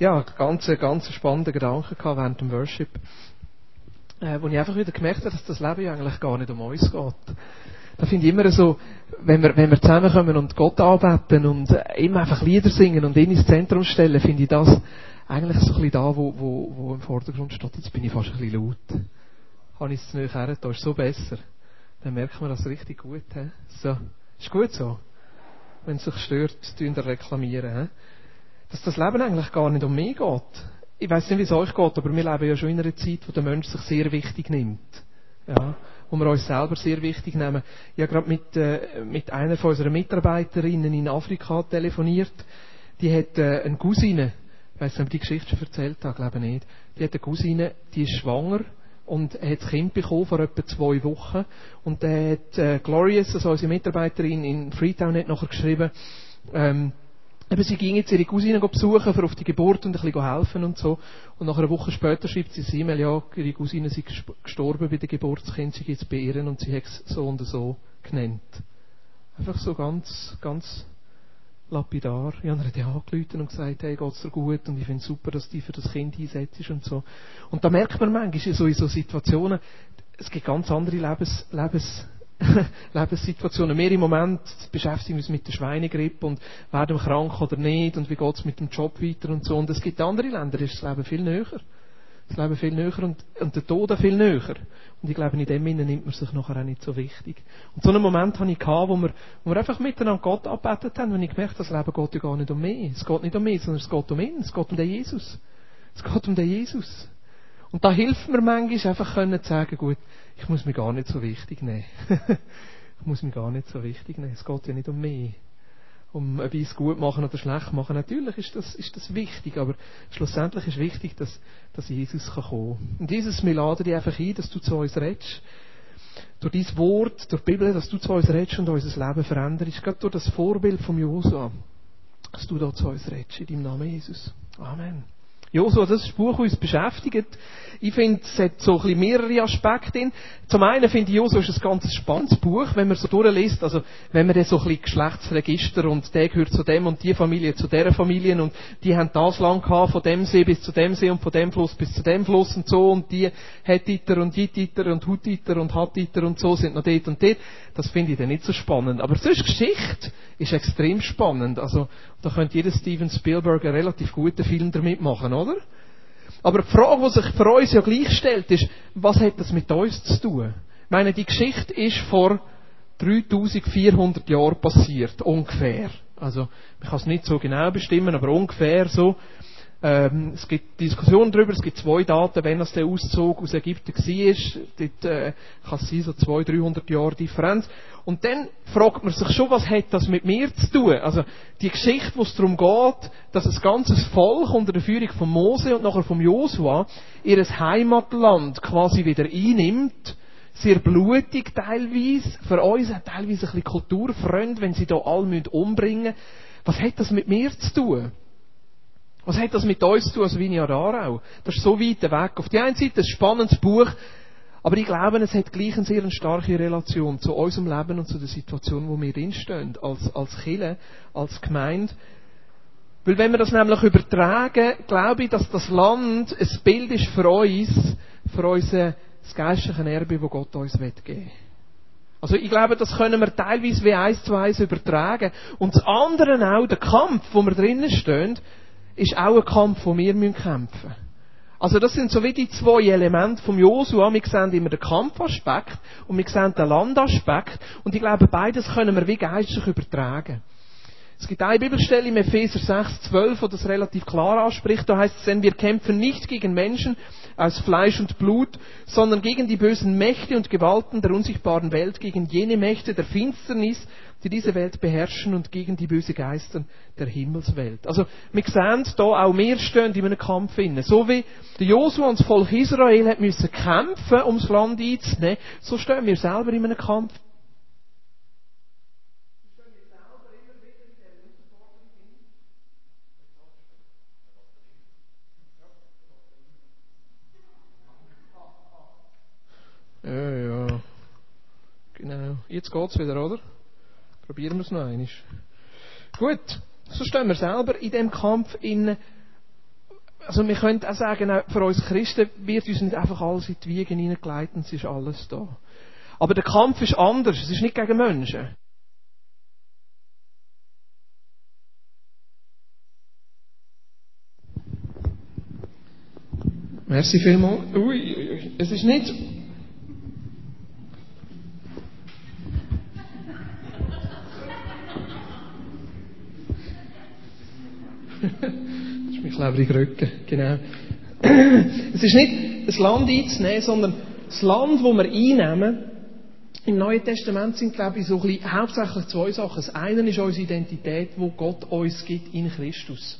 ja, ganz, ganz spannende Gedanken gehabt während dem Worship, äh, wo ich einfach wieder gemerkt habe, dass das Leben ja eigentlich gar nicht um uns geht. Da finde ich immer so, wenn wir, wenn wir zusammenkommen und Gott arbeiten und immer einfach Lieder singen und ihn ins Zentrum stellen, finde ich das eigentlich so ein bisschen da, wo, wo, wo im Vordergrund steht. Jetzt bin ich fast ein bisschen laut. Habe ich es zu nahe her, da ist so besser. Dann merkt man das richtig gut. He? So. Ist gut so. Wenn es sich stört, tun wir reklamieren. He? Dass das Leben eigentlich gar nicht um mich geht. Ich weiß nicht, wie es euch geht, aber wir leben ja schon in einer Zeit, wo der Mensch sich sehr wichtig nimmt. Ja, wo wir uns selber sehr wichtig nehmen. Ich habe gerade mit, äh, mit einer von unseren Mitarbeiterinnen in Afrika telefoniert. Die hat äh, eine Cousine, ich weiß nicht, ob die Geschichte schon erzählt habe, glaube ich nicht. Die hat eine Cousine, die ist schwanger und hat das Kind bekommen vor etwa zwei Wochen. Und dann hat äh, Glorious, also unsere Mitarbeiterin in Freetown, hat nachher geschrieben, ähm, Eben, sie ging jetzt ihre Cousine besuchen, für auf die Geburt und ein bisschen helfen und so. Und nach einer Woche später schreibt sie sie E-Mail, ja, ihre Cousine sei gestorben bei der Geburt, das Kind sei jetzt bei ihr und sie hat es so und so genannt. Einfach so ganz, ganz lapidar. Ich habe ihr angerufen und gesagt, hey, geht's dir gut und ich finde es super, dass du für das Kind einsetzt und so. Und da merkt man manchmal so in so Situationen, es gibt ganz andere Lebens, Lebens Lebenssituationen. Wir im Moment beschäftigen uns mit der Schweinegrippe und werden wir krank oder nicht und wie geht es mit dem Job weiter und so. Und es gibt andere Länder, da ist das Leben viel näher. Das Leben viel näher und, und der Tod viel näher. Und ich glaube, in dem Sinne nimmt man sich nachher auch nicht so wichtig. Und so einen Moment hatte ich gehabt, wo wir, wo wir einfach miteinander Gott abbetet haben, wenn ich gemerkt habe, das Leben geht ja gar nicht um mich. Es geht nicht um mich, sondern es geht um ihn. Es geht um den Jesus. Es geht um den Jesus. Und da hilft mir manchmal einfach können zu sagen, gut, ich muss mich gar nicht so wichtig nehmen. ich muss mich gar nicht so wichtig nehmen. Es geht ja nicht um mich. Um ob ich es gut machen oder schlecht machen. Natürlich ist das, ist das wichtig, aber schlussendlich ist wichtig, dass, dass Jesus kann kommen Und Jesus, wir laden dich einfach ein, dass du zu uns redest. Durch dein Wort, durch die Bibel, dass du zu uns redest und unser Leben veränderst. Gerade durch das Vorbild vom Josua. Dass du da zu uns redest. In deinem Namen Jesus. Amen. Josua, das Buch, uns beschäftigt. Ich finde, es hat so ein bisschen mehrere Aspekte drin. Zum einen finde ich, Josua ist ein ganz spannendes Buch, wenn man so durchliest. Also, wenn man dann so ein bisschen Geschlechtsregister und der gehört zu dem und die Familie zu der Familie und die haben das lang gehabt, von dem See bis zu dem See und von dem Fluss bis zu dem Fluss und so und die Hettiter und Jittiter und Hutiter und Hattiter und so sind noch dort und dort. Das finde ich dann nicht so spannend. Aber sonst Geschichte ist extrem spannend. Also, da könnte jeder Steven Spielberg einen relativ guten Film damit machen, oder? Aber die Frage, die sich für uns ja gleich stellt, ist, was hat das mit uns zu tun? Ich meine, die Geschichte ist vor 3400 Jahren passiert, ungefähr. Also, ich kann es nicht so genau bestimmen, aber ungefähr so. Ähm, es gibt Diskussionen darüber, es gibt zwei Daten, wenn das der Auszug aus Ägypten war. Dort äh, kann es sein, so 200, 300 Jahre Differenz. Und dann fragt man sich schon, was hat das mit mir zu tun? Also die Geschichte, wo es darum geht, dass ein ganzes Volk unter der Führung von Mose und nachher von Josua ihr Heimatland quasi wieder einnimmt, sehr blutig teilweise, für uns teilweise ein bisschen kulturfreund, wenn sie da alle umbringen müssen. Was hat das mit mir zu tun? Was hat das mit uns zu tun als Vineyard Aarau? Das ist so weit weg. Auf der einen Seite ein spannendes Buch, aber ich glaube, es hat gleich eine sehr starke Relation zu unserem Leben und zu der Situation, wo wir drinstehen, als, als Kirche, als Gemeinde. Weil wenn wir das nämlich übertragen, glaube ich, dass das Land ein Bild ist für uns, für unser geistliche Erbe, das Gott uns geben will. Also ich glaube, das können wir teilweise wie eins zu eins übertragen. Und das andere auch, der Kampf, wo wir drinnen stehen, ist auch ein Kampf, wo wir kämpfen müssen. Also das sind so wie die zwei Elemente vom Josua. Wir sehen immer den Kampfaspekt und wir sehen den Landaspekt. Und ich glaube, beides können wir wie geistlich übertragen. Es gibt eine Bibelstelle im Epheser 6, 12, wo das relativ klar anspricht. Da heißt es, denn wir kämpfen nicht gegen Menschen aus Fleisch und Blut, sondern gegen die bösen Mächte und Gewalten der unsichtbaren Welt, gegen jene Mächte der Finsternis, die diese Welt beherrschen und gegen die bösen Geister der Himmelswelt. Also, wir sehen da auch mehr stehen in einem Kampf inne. So wie der Josua und das Volk Israel hat müssen kämpfen, um das Land einzunehmen, so stehen wir selber in einem Kampf Ja, ja. Genau. Jetzt geht's wieder, oder? Probieren wir es noch einmal. Gut. So stehen wir selber in dem Kampf in, also wir können auch sagen, für uns Christen wird uns nicht einfach alles in die Wiege hineingelegt und es ist alles da. Aber der Kampf ist anders, es ist nicht gegen Menschen. Merci vielmals. Ui, es ist nicht. Das ist mein klebriger Rücken, genau. es ist nicht das Land einzunehmen, sondern das Land, das wir einnehmen, im Neuen Testament sind, glaube ich, so ein bisschen, hauptsächlich zwei Sachen. Das eine ist unsere Identität, wo Gott uns gibt in Christus.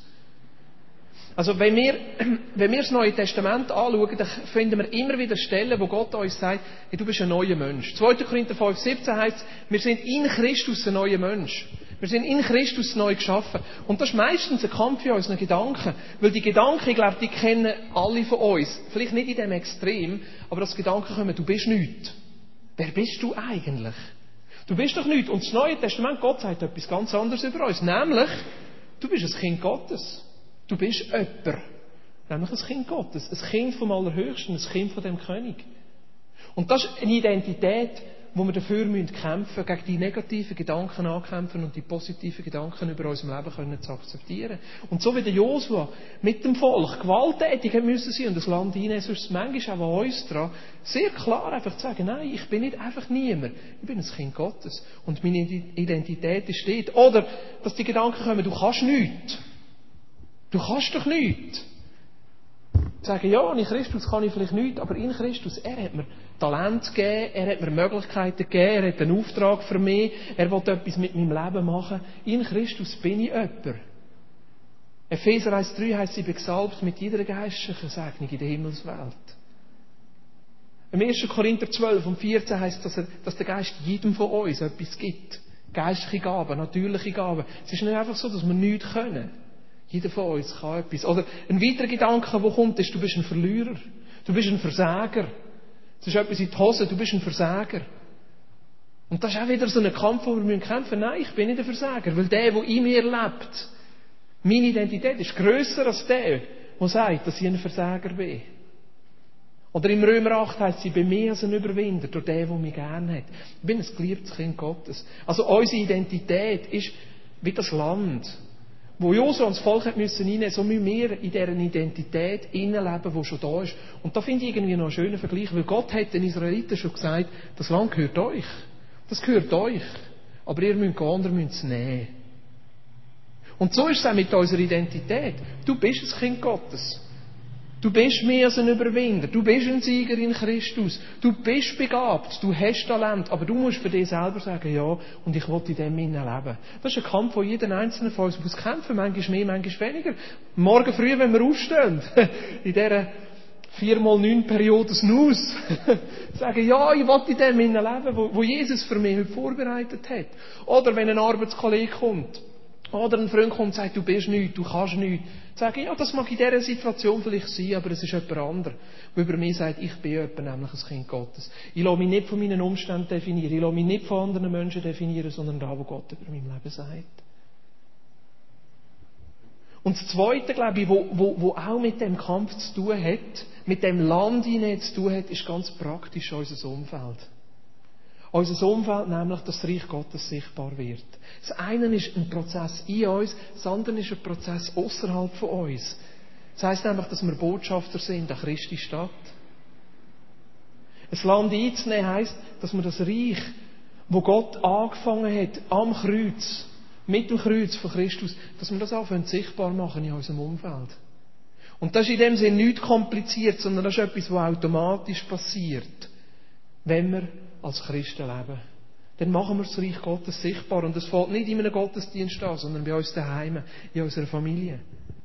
Also wenn wir, wenn wir das Neue Testament anschauen, dann finden wir immer wieder Stellen, wo Gott uns sagt, hey, du bist ein neuer Mensch. 2. Korinther 5, 17 heißt wir sind in Christus ein neuer Mensch. Wir sind in Christus neu geschaffen. Und das ist meistens ein Kampf für unsere Gedanken. Weil die Gedanken, ich glaube, die kennen alle von uns. Vielleicht nicht in dem Extrem, aber das Gedanken kommen, du bist nichts. Wer bist du eigentlich? Du bist doch nichts. Und das Neue Testament, Gott sagt etwas ganz anderes über uns. Nämlich, du bist ein Kind Gottes. Du bist jemand. Nämlich ein Kind Gottes. Ein Kind vom Allerhöchsten. Ein Kind von dem König. Und das ist eine Identität, wo wir dafür müssen kämpfen, gegen die negativen Gedanken ankämpfen und die positiven Gedanken über unser Leben können zu akzeptieren. Und so wie der Josua mit dem Volk gewalttätig müssen sein und das Land einnehmen, sonst manchmal auch an uns dran, sehr klar einfach zu sagen, nein, ich bin nicht einfach niemand, ich bin ein Kind Gottes und meine Identität ist dort. Oder, dass die Gedanken kommen, du kannst nichts. Du kannst doch nichts. Sagen, ja, in Christus kann ich vielleicht nichts, aber in Christus, er hat mir Talent gegeben, er hat mir Möglichkeiten gegeben, er hat einen Auftrag für mich, er will etwas mit meinem Leben machen. In Christus bin ich jemand. Epheser 1,3 heißt, sie besalbt mit jeder geistlichen Segnung in der Himmelswelt. Im 1. Korinther 12 und 14 heißt, dass, er, dass der Geist jedem von uns etwas gibt. Geistliche Gaben, natürliche Gaben. Es ist nicht einfach so, dass wir nichts können. Jeder von uns kann etwas. Oder ein weiterer Gedanke, der kommt, ist, du bist ein Verlierer. Du bist ein Versager. Es ist etwas in die Hose, du bist ein Versager. Und das ist auch wieder so ein Kampf, wo wir kämpfen müssen. Nein, ich bin nicht ein Versager. Weil der, der in mir lebt, meine Identität ist grösser als der, der sagt, dass ich ein Versager bin. Oder im Römer 8 heißt sie, bei mir als ein Überwinder, durch den, der mich gerne hat. Ich bin ein geliebtes Kind Gottes. Also unsere Identität ist wie das Land wo Josua ans Volk hat müssen reinnehmen, so müssen wir in dieser Identität innenleben, die schon da ist. Und da finde ich irgendwie noch einen schönen Vergleich, weil Gott hat den Israeliten schon gesagt, das Land gehört euch. Das gehört euch. Aber ihr müsst gehen, ihr müsst es nehmen. Und so ist es auch mit unserer Identität. Du bist ein Kind Gottes. Du bist mehr als ein Überwinder. Du bist ein Sieger in Christus. Du bist begabt. Du hast Talent. Aber du musst für dich selber sagen, ja, und ich will in dem Innen leben. Das ist ein Kampf, wo jeder Einzelne von uns muss kämpfen. Manchmal mehr, manchmal weniger. Morgen früh, wenn wir aufstehen, in dieser 4x9 Periode Snus, sagen, ja, ich will in dem Innen leben, wo Jesus für mich heute vorbereitet hat. Oder wenn ein Arbeitskollege kommt, oder ein Freund kommt und sagt, du bist nichts, du kannst nichts. Sagen, ja, das mag in dieser Situation vielleicht sein, aber es ist jemand anderes, der über mich sagt, ich bin jemand, nämlich ein Kind Gottes. Ich lasse mich nicht von meinen Umständen definieren, ich lasse mich nicht von anderen Menschen definieren, sondern da, wo Gott über mein Leben sagt. Und das Zweite, glaube ich, wo, wo, wo auch mit dem Kampf zu tun hat, mit dem Land hinein zu tun hat, ist ganz praktisch unser Umfeld. Unser Umfeld nämlich, dass das Reich Gottes sichtbar wird. Das eine ist ein Prozess in uns, das andere ist ein Prozess außerhalb von uns. Das heisst nämlich, dass wir Botschafter sind an Christi Stadt. Ein Land einzunehmen heisst, dass wir das Reich, wo Gott angefangen hat, am Kreuz, mit dem Kreuz von Christus, dass wir das auch sichtbar machen in unserem Umfeld. Und das ist in dem Sinne nicht kompliziert, sondern das ist etwas, was automatisch passiert, wenn wir als Christen leben. Dann machen wir das Reich Gottes sichtbar. Und es fällt nicht in einem Gottesdienst an, sondern bei uns daheim, in unserer Familie,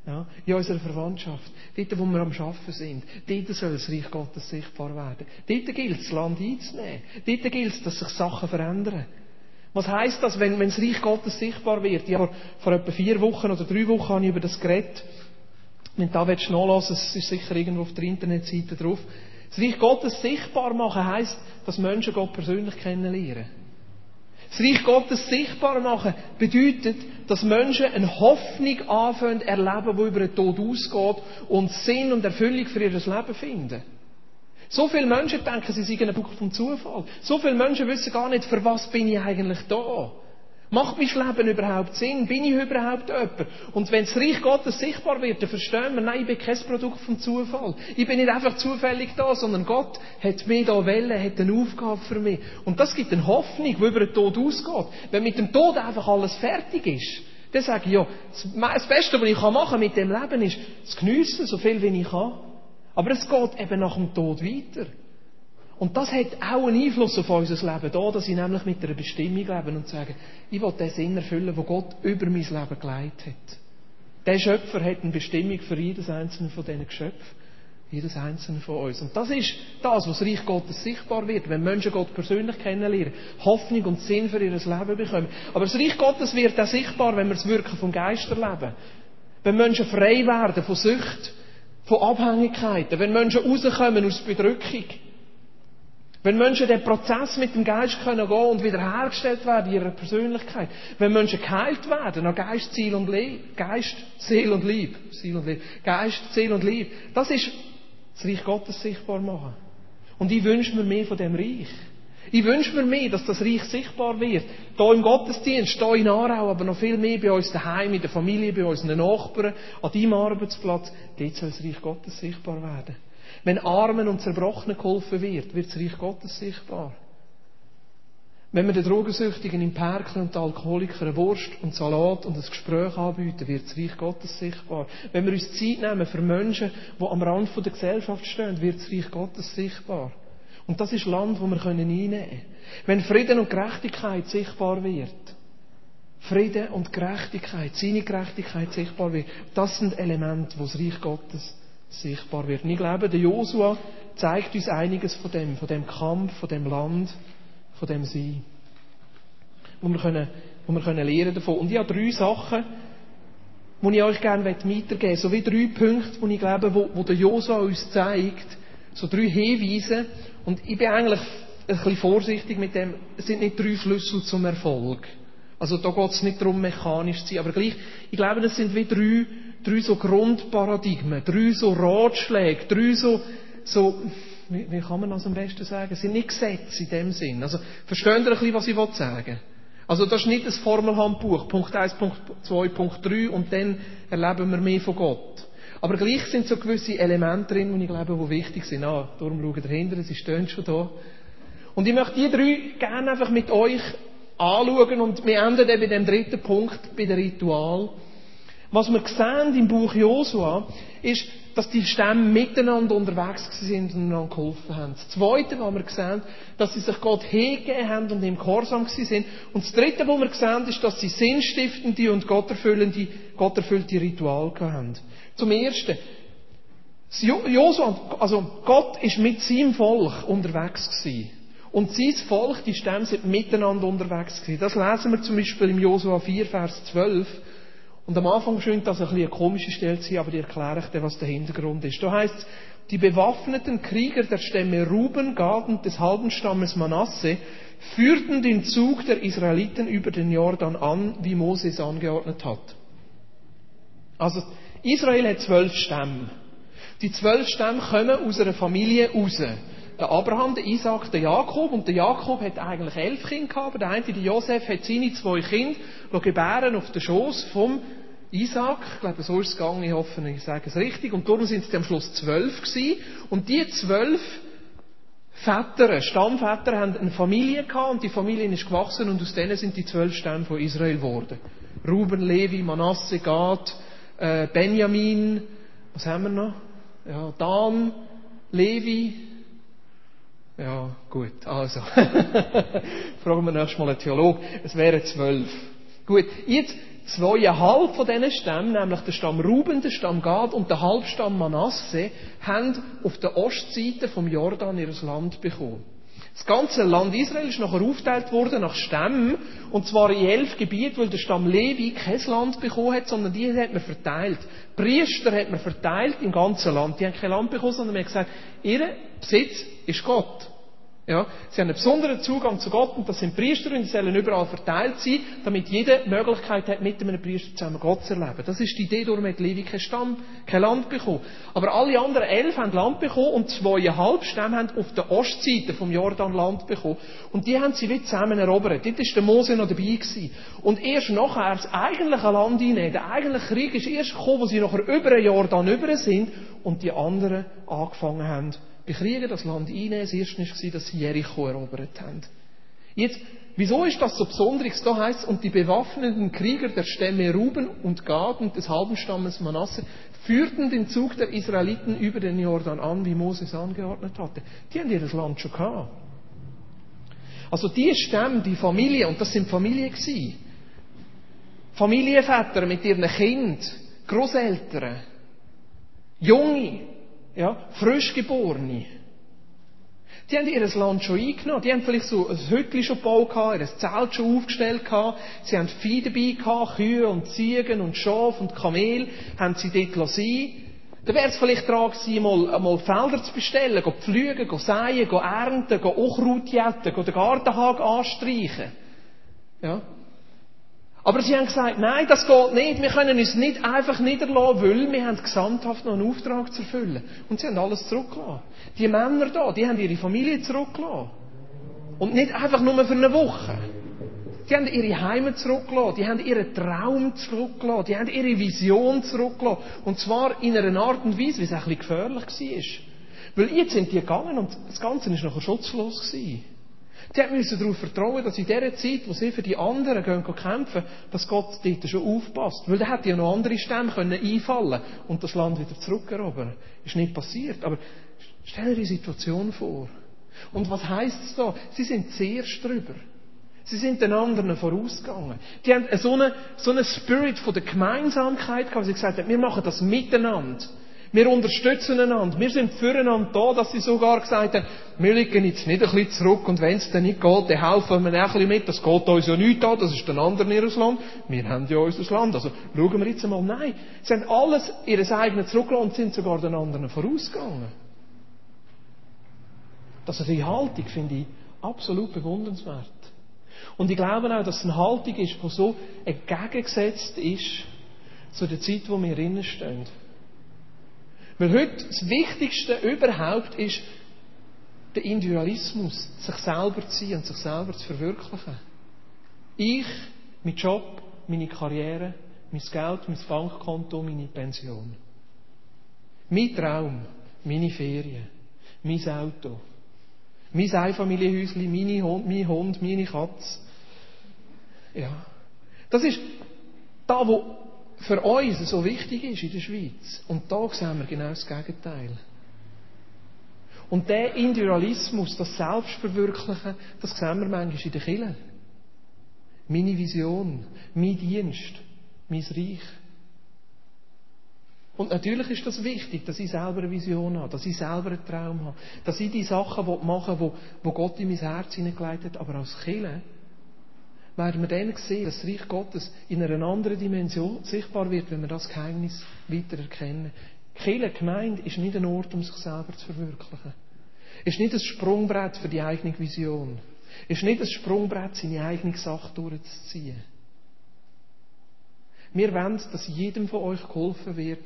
ja, in unserer Verwandtschaft, dort, wo wir am Schaffen sind. Dort soll das Reich Gottes sichtbar werden. Dort gilt es, das Land einzunehmen. Dort gilt es, dass sich Sachen verändern. Was heisst das, wenn, wenn das Reich Gottes sichtbar wird? Ja, vor, etwa vier Wochen oder drei Wochen habe ich über das geredet. Wenn du da nachlesen es ist sicher irgendwo auf der Internetseite drauf. Das Reich Gottes sichtbar machen heisst, dass Menschen Gott persönlich kennenlernen. Das Reich Gottes sichtbar machen bedeutet, dass Menschen eine Hoffnung anfangen erleben, die über den Tod ausgeht und Sinn und Erfüllung für ihr Leben finden. So viele Menschen denken, sie seien ein Buch vom Zufall. So viele Menschen wissen gar nicht, für was bin ich eigentlich da. Macht mein Leben überhaupt Sinn? Bin ich überhaupt jemand? Und wenn das Reich Gottes sichtbar wird, dann verstehen wir, nein, ich bin kein Produkt vom Zufall. Ich bin nicht einfach zufällig da, sondern Gott hat mich da wählen, hat eine Aufgabe für mich. Und das gibt eine Hoffnung, die über den Tod ausgeht. Wenn mit dem Tod einfach alles fertig ist, dann sage ich, ja, das Beste, was ich machen mit dem Leben ist, zu geniessen, so viel wie ich kann. Aber es geht eben nach dem Tod weiter. Und das hat auch einen Einfluss auf unser Leben, da, dass ich nämlich mit einer Bestimmung lebe und sage, ich will den Sinn erfüllen, wo Gott über mein Leben geleitet hat. Der Schöpfer hat eine Bestimmung für jedes einzelne von diesen Geschöpfen. Jedes einzelne von uns. Und das ist das, was Reich Gottes sichtbar wird, wenn Menschen Gott persönlich kennenlernen, Hoffnung und Sinn für ihr Leben bekommen. Aber das Reich Gottes wird auch sichtbar, wenn wir das Wirken vom Geist erleben. Wenn Menschen frei werden von Sucht, von Abhängigkeiten, wenn Menschen rauskommen aus Bedrückung, wenn Menschen den Prozess mit dem Geist können gehen und wiederhergestellt werden, ihre Persönlichkeit. Wenn Menschen geheilt werden, an Geist, Ziel und Lieb. Geist, Seele und Lieb. Seele und Lieb. Geist, Seele und Lieb. Das ist das Reich Gottes sichtbar machen. Und ich wünsche mir mehr von dem Reich. Ich wünsche mir mehr, dass das Reich sichtbar wird. Hier im Gottesdienst, hier in Aarau, aber noch viel mehr bei uns daheim, in der Familie, bei unseren Nachbarn, an deinem Arbeitsplatz. Dort soll das Reich Gottes sichtbar werden. Wenn Armen und Zerbrochenen geholfen wird, wird das Reich Gottes sichtbar. Wenn wir den Drogensüchtigen im Perkel und den Alkoholikern Wurst und Salat und ein Gespräch anbieten, wird das Reich Gottes sichtbar. Wenn wir uns Zeit nehmen für Menschen, die am Rand der Gesellschaft stehen, wird das Reich Gottes sichtbar. Und das ist Land, wo wir einnehmen können. Wenn Frieden und Gerechtigkeit sichtbar wird, Frieden und Gerechtigkeit, seine Gerechtigkeit sichtbar wird, das sind Elemente, wo das Reich Gottes sichtbar wird. Ich glaube, der Josua zeigt uns einiges von dem, von dem Kampf, von dem Land, von dem Sein. Wo wir können, wo wir können lernen davon. Und ich habe drei Sachen, die ich euch gerne weitergeben möchte. So wie drei Punkte, die ich glaube, wo, wo der Josua uns zeigt. So drei Hinweise. Und ich bin eigentlich ein bisschen vorsichtig mit dem. Es sind nicht drei Schlüssel zum Erfolg. Also da geht es nicht darum, mechanisch zu sein. Aber gleich, ich glaube, das sind wie drei drei so Grundparadigmen, drei so Ratschläge, drei so, so wie, wie kann man das am besten sagen? Es sind nicht Gesetze in dem Sinn. Also, verstehen ihr ein bisschen, was ich sagen will? Also, das ist nicht ein Formelhandbuch, Punkt 1, Punkt 2, Punkt 3, und dann erleben wir mehr von Gott. Aber gleich sind so gewisse Elemente drin, die ich glaube, die wichtig sind. Ah, darum schauen dahinter, sie stehen schon da. Und ich möchte die drei gerne einfach mit euch anschauen und wir enden dann bei dem dritten Punkt, bei dem Ritual. Was wir sehen im Buch Josua, ist, dass die Stämme miteinander unterwegs sind und einander geholfen haben. Das Zweite, was wir sehen, dass sie sich Gott hingegeben haben und im Gehorsam sind. Und das Dritte, was wir sehen, ist, dass sie sinnstiftende und gotterfüllende, gotterfüllte Rituale haben. Zum Ersten, Josua, also Gott ist mit seinem Volk unterwegs gewesen. Und sein Volk, die Stämme, sind miteinander unterwegs gewesen. Das lesen wir zum Beispiel im Josua 4, Vers 12. Und am Anfang scheint das ein bisschen eine komische Stelle zu sein, aber die erkläre ich dir, was der Hintergrund ist. Da heißt es, die bewaffneten Krieger der Stämme Ruben, Gad und des halben Stammes Manasse führten den Zug der Israeliten über den Jordan an, wie Moses angeordnet hat. Also, Israel hat zwölf Stämme. Die zwölf Stämme kommen aus einer Familie raus. Der Abraham, der Isaac, der Jakob. Und der Jakob hat eigentlich elf Kinder gehabt, aber der eine, der Josef, hat seine zwei Kinder gebären auf den Schoß vom Isaac. Ich glaube, so ist es gegangen. Ich hoffe, ich sage es richtig. Und darum sind es am Schluss zwölf gewesen. Und die zwölf Väter, Stammväter, haben eine Familie gehabt und die Familie ist gewachsen und aus denen sind die zwölf Stämme von Israel geworden. Ruben, Levi, Manasse, Gad, äh, Benjamin, was haben wir noch? Ja, Dan, Levi, ja, gut, also. Fragen wir nächstes Mal einen Theologen. Es wären zwölf. Gut, jetzt zweieinhalb von diesen Stämmen, nämlich der Stamm Ruben, der Stamm Gad und der Halbstamm Manasse, haben auf der Ostseite vom Jordan ihr Land bekommen. Das ganze Land Israel ist nachher aufgeteilt worden nach Stämmen, und zwar in elf Gebiete, weil der Stamm Levi kein Land bekommen hat, sondern die hat man verteilt. Priester hat man verteilt im ganzen Land. Die haben kein Land bekommen, sondern man hat gesagt, ihr Besitz ist Gott. Ja, sie haben einen besonderen Zugang zu Gott und das sind Priester und die sollen überall verteilt sein, damit jeder Möglichkeit hat, mit einem Priester zusammen Gott zu erleben. Das ist die Idee, darum hat Levi kein Stamm, kein Land bekommen. Aber alle anderen elf haben Land bekommen und zweieinhalb Stämme haben auf der Ostseite vom Jordan Land bekommen. Und die haben sie wie zusammen erobert. Dort ist der Mose noch dabei gewesen. Und erst nachher, das eigentliche Land einnehmen, der eigentliche Krieg ist erst gekommen, wo sie nachher über den Jordan über sind und die anderen angefangen haben, bekriegen, das Land einnehmen. Das erste war, dass sie Jericho erobert haben. Jetzt, wieso ist das so besonderes? Da heißt und die bewaffneten Krieger der Stämme Ruben und Gad und des halben Stammes Manasse führten den Zug der Israeliten über den Jordan an, wie Moses angeordnet hatte. Die haben ihr das Land schon gehabt. Also die Stämme, die Familie, und das sind Familien gewesen. Familienväter mit ihren Kind, Großeltern, Junge, ja, Frischgeborene. Die haben ihr Land schon eingenommen. Die haben vielleicht so ein Hütchen schon gebaut, ein Zelt schon aufgestellt gehabt. Sie haben Vieh dabei gehabt, Kühe und Ziegen und Schaf und Kamel, haben sie dort lassen. Da wäre es vielleicht dran gewesen, mal, mal Felder zu bestellen, go pflügen, go säen, go ernten, go Unkraut jäten, go den Gartenhag anstreichen. Ja. Aber sie haben gesagt, nein, das geht nicht. Wir können uns nicht einfach niederlassen, weil wir haben gesamthaft noch einen Auftrag zu erfüllen. Und sie haben alles zurückgelassen. Die Männer da, die haben ihre Familie zurückgelassen. Und nicht einfach nur für eine Woche. Die haben ihre Heimat zurückgelassen, die haben ihren Traum zurückgelassen, die haben ihre Vision zurückgelassen. Und zwar in einer Art und Weise, wie es ein bisschen gefährlich war. Weil jetzt sind die gegangen und das Ganze war nachher schutzlos gewesen. Die müssen darauf vertrauen, dass in der Zeit, wo sie für die anderen gehen, kämpfen, dass Gott dort schon aufpasst. Weil da hätte ja noch andere Stämme können einfallen und das Land wieder zurückerobern. Ist nicht passiert. Aber stell dir die Situation vor. Und was heißt es da? Sie sind zuerst drüber. Sie sind den anderen vorausgegangen. Die haben so einen, so einen Spirit von der Gemeinsamkeit gehabt, sie gesagt haben, wir machen das miteinander. Wir unterstützen einander. Wir sind füreinander da, dass sie sogar gesagt haben, wir liegen jetzt nicht ein bisschen zurück und wenn es dann nicht geht, dann helfen wir auch ein bisschen mit. Das geht uns ja nicht an, das ist den anderen ihr Land. Wir haben ja unser Land. Also schauen wir jetzt einmal. Nein, sie haben alles ihres eigenen zurückgelassen und sind sogar den anderen vorausgegangen. Das ist eine Haltung, finde ich, absolut bewundernswert. Und ich glaube auch, dass es eine Haltung ist, die so entgegengesetzt ist zu der Zeit, wo wir drinnen stehen. Weil heute das Wichtigste überhaupt ist, der Individualismus, sich selber zu sein und sich selber zu verwirklichen. Ich, mein Job, meine Karriere, mein Geld, mein Bankkonto, meine Pension. Mein Traum, meine Ferien, mein Auto, mein Einfamilienhäuschen, meine Hund, mein Hund, meine Katze. Ja. Das ist da, wo für uns so wichtig ist in der Schweiz. Und da sehen wir genau das Gegenteil. Und der Individualismus, das Selbstverwirklichen, das sehen wir manchmal in der Kirche. Meine Vision, mein Dienst, mein Reich. Und natürlich ist das wichtig, dass ich selber eine Vision habe, dass ich selber einen Traum habe, dass ich die Sachen machen will, die Gott in mein Herz hineingeleitet hat. Aber als Kirche werden wir dann sehen, dass das Reich Gottes in einer anderen Dimension sichtbar wird, wenn wir das Geheimnis weiter erkennen. Kirche, Gemeinde, ist nicht ein Ort, um sich selber zu verwirklichen. Ist nicht ein Sprungbrett für die eigene Vision. Ist nicht ein Sprungbrett, seine eigene Sache durchzuziehen. Wir wollen, dass jedem von euch geholfen wird,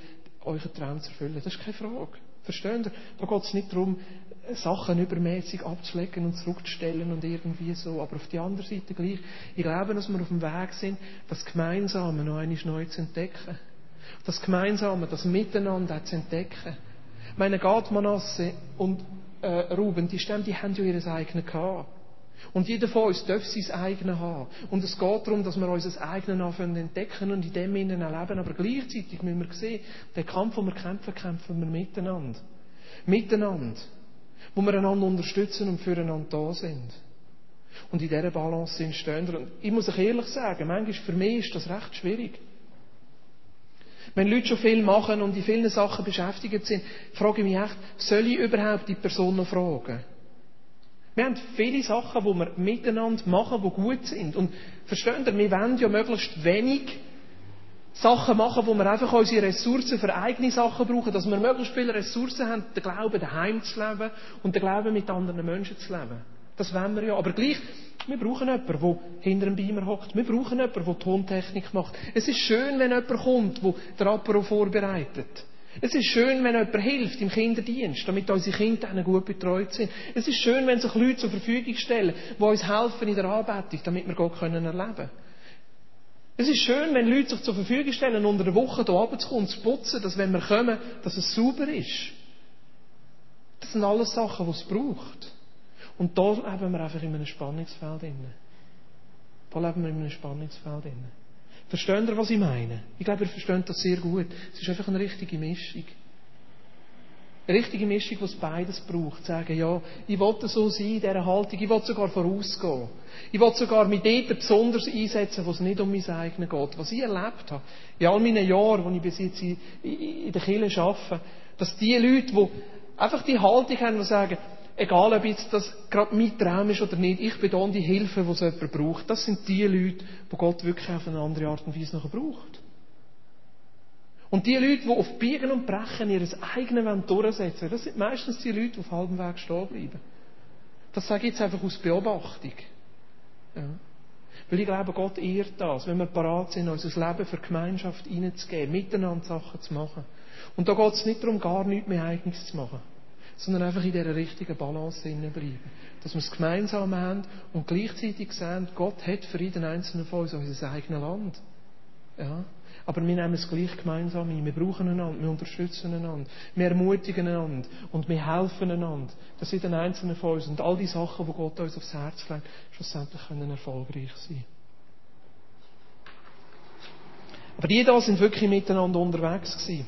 euren Traum zu erfüllen. Das ist keine Frage. Verstehen ihr? Da geht es nicht darum, Sachen übermäßig abzulegen und zurückzustellen und irgendwie so. Aber auf die andere Seite gleich. Ich glaube, dass wir auf dem Weg sind, das Gemeinsame noch einmal neu zu entdecken. Das Gemeinsame, das Miteinander zu entdecken. Meine Gad, Manasse und äh, Ruben, die Stämme, die haben ja ihr eigenes gehabt. Und jeder von uns darf sein eigenes haben. Und es geht darum, dass wir unser eigenes anfangen entdecken und in dem innen erleben. Aber gleichzeitig müssen wir sehen, den Kampf, den wir kämpfen, kämpfen wir miteinander. Miteinander wo wir einander unterstützen und füreinander da sind. Und in dieser Balance sind stehen Und ich muss euch ehrlich sagen, manchmal für mich ist das recht schwierig. Wenn Leute schon viel machen und in vielen Sachen beschäftigt sind, frage ich mich echt, soll ich überhaupt die Person noch fragen? Wir haben viele Sachen, die wir miteinander machen, die gut sind. Und verstehen Sie, wir wollen ja möglichst wenig Sachen machen, wo wir einfach unsere Ressourcen für eigene Sachen brauchen, dass wir möglichst viele Ressourcen haben, den Glauben daheim zu leben und den Glauben mit anderen Menschen zu leben. Das wollen wir ja. Aber gleich, wir brauchen jemanden, der hinter einem Beamer hockt. Wir brauchen jemanden, der Tontechnik macht. Es ist schön, wenn jemand kommt, der den Apero vorbereitet. Es ist schön, wenn jemand hilft im Kinderdienst, damit unsere Kinder gut betreut sind. Es ist schön, wenn sich Leute zur Verfügung stellen, die uns helfen in der Anbetung, damit wir Gott erleben können. Es ist schön, wenn Leute sich zur Verfügung stellen, unter der Woche hier oben zu kommen, zu putzen, dass wenn wir kommen, dass es sauber ist. Das sind alles Sachen, die es braucht. Und da leben wir einfach in einem Spannungsfeld inne. Da leben wir in einem Spannungsfeld inne. Versteht ihr, was ich meine? Ich glaube, ihr versteht das sehr gut. Es ist einfach eine richtige Mischung. Eine richtige Mischung, die es beides braucht. Sagen, ja, ich will so sein in dieser Haltung, ich will sogar vorausgehen. Ich will sogar mich dort besonders einsetzen, wo es nicht um mein eigenes geht. Was ich erlebt habe, in all meinen Jahren, die ich bis jetzt in der Kirche arbeite, dass die Leute, die einfach die Haltung haben, die sagen, egal ob jetzt das gerade mein Traum ist oder nicht, ich bin da die Hilfe, die es jemand braucht. Das sind die Leute, die Gott wirklich auf eine andere Art und Weise noch braucht. Und die Leute, die auf Biegen und Brechen ihr eigenes durchsetzen das sind meistens die Leute, die auf halbem Weg stehen bleiben. Das sage ich jetzt einfach aus Beobachtung. Ja. Weil ich glaube, Gott ehrt das, wenn wir parat sind, unser Leben für Gemeinschaft hineinzugeben, miteinander Sachen zu machen. Und da geht es nicht darum, gar nichts mehr Eigenes zu machen sondern einfach in dieser richtigen Balance bleiben. Dass wir es gemeinsam haben und gleichzeitig sehen, Gott hat für jeden Einzelnen von uns unser eigenes Land. Ja. Aber wir nehmen es gleich gemeinsam ein. Wir brauchen einander, wir unterstützen einander, wir ermutigen einander und wir helfen einander, dass jeden Einzelnen von uns und all die Sachen, die Gott uns aufs Herz legt, schlussendlich können erfolgreich sein. Aber die da sind wirklich miteinander unterwegs gewesen.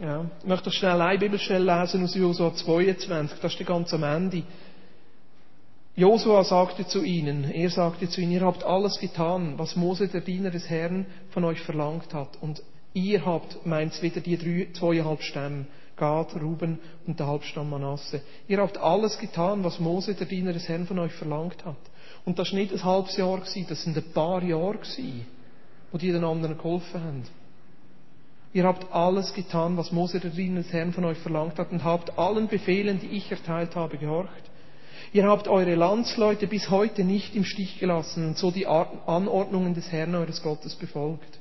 Ja. Ich möchte schnell eine Bibelstelle lesen aus Josua 22, das ist ganz am Ende. Josua sagte zu ihnen, er sagte zu ihnen, ihr habt alles getan, was Mose, der Diener des Herrn, von euch verlangt hat. Und ihr habt, meint wieder die drei, zweieinhalb Stämme, Gad, Ruben und der Halbstamm Manasse. Ihr habt alles getan, was Mose, der Diener des Herrn, von euch verlangt hat. Und das war nicht ein halbes Jahr, das sind ein paar Jahre, wo die den anderen geholfen haben. Ihr habt alles getan, was Mose der Diener des Herrn von euch verlangt hat und habt allen Befehlen, die ich erteilt habe, gehorcht. Ihr habt eure Landsleute bis heute nicht im Stich gelassen und so die Anordnungen des Herrn eures Gottes befolgt.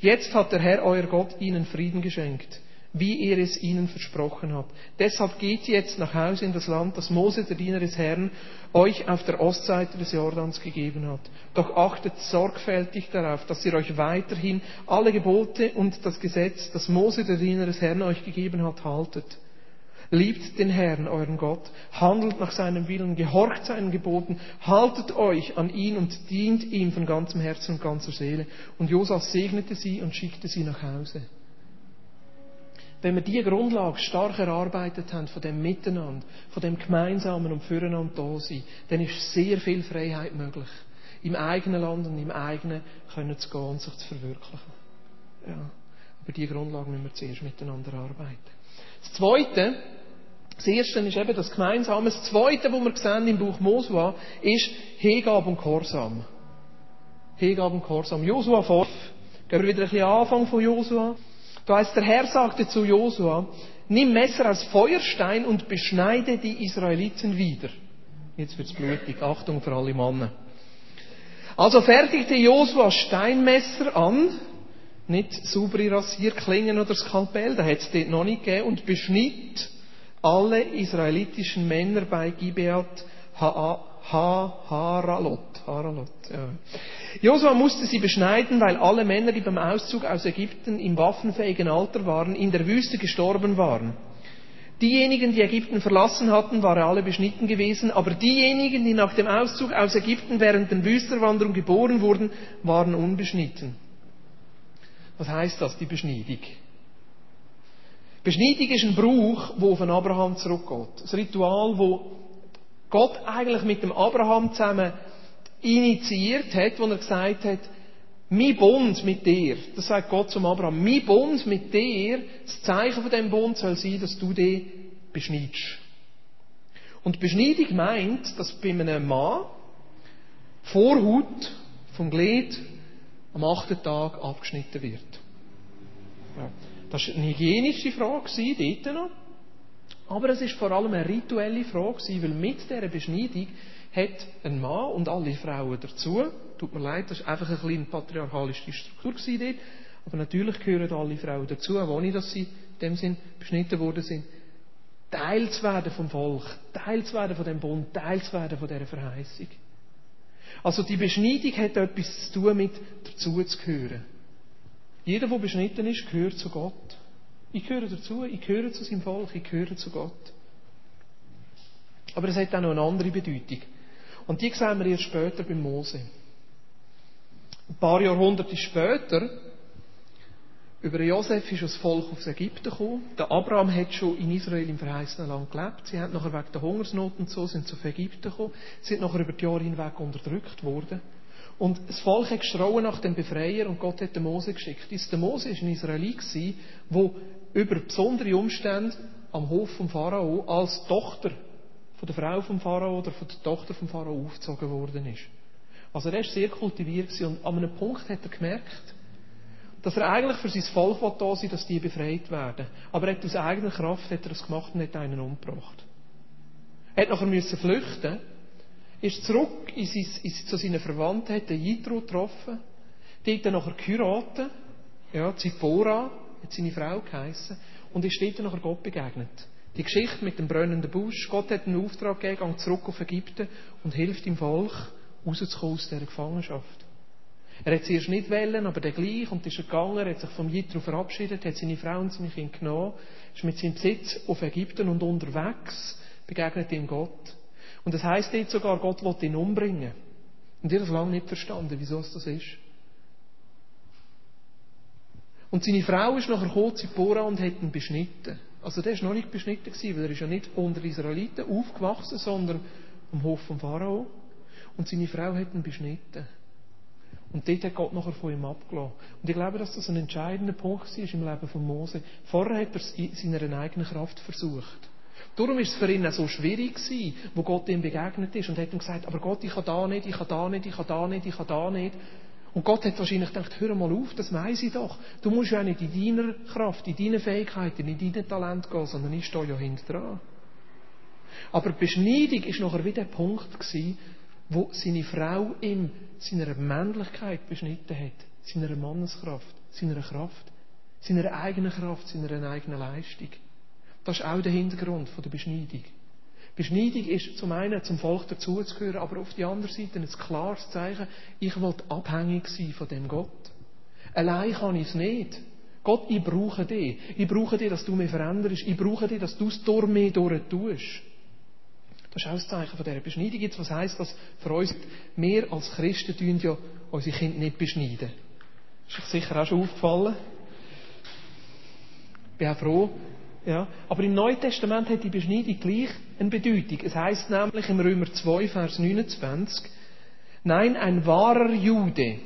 Jetzt hat der Herr euer Gott ihnen Frieden geschenkt wie er es ihnen versprochen hat. Deshalb geht jetzt nach Hause in das Land, das Mose, der Diener des Herrn, euch auf der Ostseite des Jordans gegeben hat. Doch achtet sorgfältig darauf, dass ihr euch weiterhin alle Gebote und das Gesetz, das Mose, der Diener des Herrn, euch gegeben hat, haltet. Liebt den Herrn, euren Gott, handelt nach seinem Willen, gehorcht seinen Geboten, haltet euch an ihn und dient ihm von ganzem Herzen und ganzer Seele. Und Josas segnete sie und schickte sie nach Hause wenn wir diese Grundlage stark erarbeitet haben von dem Miteinander, von dem gemeinsamen und füreinander da sein, dann ist sehr viel Freiheit möglich. Im eigenen Land und im eigenen können zu gehen und sich zu verwirklichen. Ja. Aber diese Grundlage müssen wir zuerst miteinander arbeiten. Das Zweite, das Erste ist eben das Gemeinsame. Das Zweite, was wir sehen im Buch Mosua, ist Hingabe und Gehorsam. Hingabe und Gehorsam. Josua 5. Gehen wir wieder ein bisschen Anfang von Josua. Da heißt, der Herr sagte zu Josua, nimm Messer aus Feuerstein und beschneide die Israeliten wieder. Jetzt wird's blutig. Achtung für alle Männer. Also fertigte Josua Steinmesser an, nicht saubere Rasierklingen oder Skalpell, da es dort noch nicht gegeben, und beschnitt alle israelitischen Männer bei Gibeat Ha-Haralot. Haralot, ja. Josua musste sie beschneiden, weil alle Männer, die beim Auszug aus Ägypten im waffenfähigen Alter waren, in der Wüste gestorben waren. Diejenigen, die Ägypten verlassen hatten, waren alle beschnitten gewesen, aber diejenigen, die nach dem Auszug aus Ägypten während der Wüsterwanderung geboren wurden, waren unbeschnitten. Was heißt das, die Beschneidung? Beschneidung ist ein Brauch, wo auf Abraham zurückgeht. Ein Ritual, wo Gott eigentlich mit dem Abraham zusammen initiiert hat, wo er gesagt hat, mein Bund mit dir, das sagt Gott zum Abraham, mein Bund mit dir, das Zeichen von dem Bund soll sein, dass du dich beschneidest. Und Beschneidung meint, dass bei einem Mann Vorhaut vom Glied am achten Tag abgeschnitten wird. Ja. Das war eine hygienische Frage dort noch. Aber es ist vor allem eine rituelle Frage, weil mit dieser Beschneidung hat ein Mann und alle Frauen dazu, tut mir leid, das war einfach eine kleine patriarchalische Struktur dort, aber natürlich gehören alle Frauen dazu, auch ohne dass sie in dem Sinn beschnitten worden sind, Teil zu werden vom Volk, Teil zu werden von dem Bund, Teil zu werden von dieser Verheißung. Also die Beschneidung hat etwas zu tun mit dazu zu gehören. Jeder, der beschnitten ist, gehört zu Gott. Ich gehöre dazu, ich gehöre zu seinem Volk, ich gehöre zu Gott. Aber es hat auch noch eine andere Bedeutung. Und die sehen wir erst später bei Mose. Ein paar Jahrhunderte später, über Josef ist das Volk aus Ägypten gekommen. Der Abraham hat schon in Israel im verheißenen Land gelebt. Sie haben nachher wegen der Hungersnot und so sind auf Ägypten gekommen. Sie sind nachher über die Jahre hinweg unterdrückt worden. Und das Volk hat geschrauen nach dem Befreier und Gott hat den Mose geschickt. Der Mose war ein Israelit, der über besondere Umstände am Hof vom Pharao als Tochter von der Frau vom Pharao oder von der Tochter vom Pharao aufgezogen worden ist. Also er war sehr kultiviert und an einem Punkt hat er gemerkt, dass er eigentlich für sein Volk da sein dass die befreit werden. Aber er hat aus eigener Kraft hat er das gemacht und hat einen umgebracht. Er hat nachher müssen flüchten ist zurück in sein, in, zu seinen Verwandten, hat den Jitro getroffen, hat dann nachher geheiratet, ja, Zippora, hat seine Frau geheissen, und ist dort nachher Gott begegnet. Die Geschichte mit dem brennenden Busch, Gott hat einen Auftrag gegeben, geht zurück auf Ägypten und hilft dem Volk, rauszukommen aus dieser Gefangenschaft. Er hat es erst nicht wollen, aber der gleich, und ist er gegangen, er hat sich vom Jitro verabschiedet, hat seine Frau und seine Kinder genommen, ist mit seinem Besitz auf Ägypten und unterwegs begegnet ihm Gott. Und das heißt jetzt sogar, Gott will ihn umbringen. Und ich habe das lange nicht verstanden, wieso es das ist. Und seine Frau ist nachher gekommen, Zippora, und hat ihn beschnitten. Also der war noch nicht beschnitten, gewesen, weil er ist ja nicht unter Israeliten aufgewachsen, sondern am Hof vom Pharao. Und seine Frau hat ihn beschnitten. Und dort hat Gott nachher von ihm abgelassen. Und ich glaube, dass das ein entscheidender Punkt war im Leben von Mose. Vorher hat er es in seiner eigenen Kraft versucht. Darum ist es für ihn so schwierig gewesen, wo Gott ihm begegnet ist und hat ihm gesagt, aber Gott, ich kann da nicht, ich kann da nicht, ich kann da nicht, ich kann da nicht. Und Gott hat wahrscheinlich gedacht, hör mal auf, das weiß ich doch. Du musst ja nicht in deiner Kraft, in deinen Fähigkeiten, in deinem Talent gehen, sondern ich stehe ja hinter dran. Aber die Beschneidung ist nachher wieder der Punkt gewesen, wo seine Frau ihm seiner Männlichkeit beschnitten hat, seiner Manneskraft, seiner Kraft, seiner eigenen Kraft, seiner eigenen Leistung. Das ist auch der Hintergrund der Beschneidung. Beschneidung ist zum einen zum Volk dazuzugehören, aber auf der anderen Seite ein klares Zeichen, ich will abhängig sein von dem Gott. Allein kann ich es nicht. Gott, ich brauche dich. Ich brauche dich, dass du mich veränderst. Ich brauche dich, dass du es durch mich durch tust. Das ist auch das Zeichen von dieser Beschneidung. Jetzt, was heisst das für uns? Wir als Christen tun ja unsere Kinder nicht beschneiden. Ist euch sicher auch schon aufgefallen. Ich bin auch froh, ja. Aber im Neuen Testament hat die Beschneidung gleich eine Bedeutung. Es heißt nämlich im Römer 2, Vers 29, nein, ein wahrer Jude,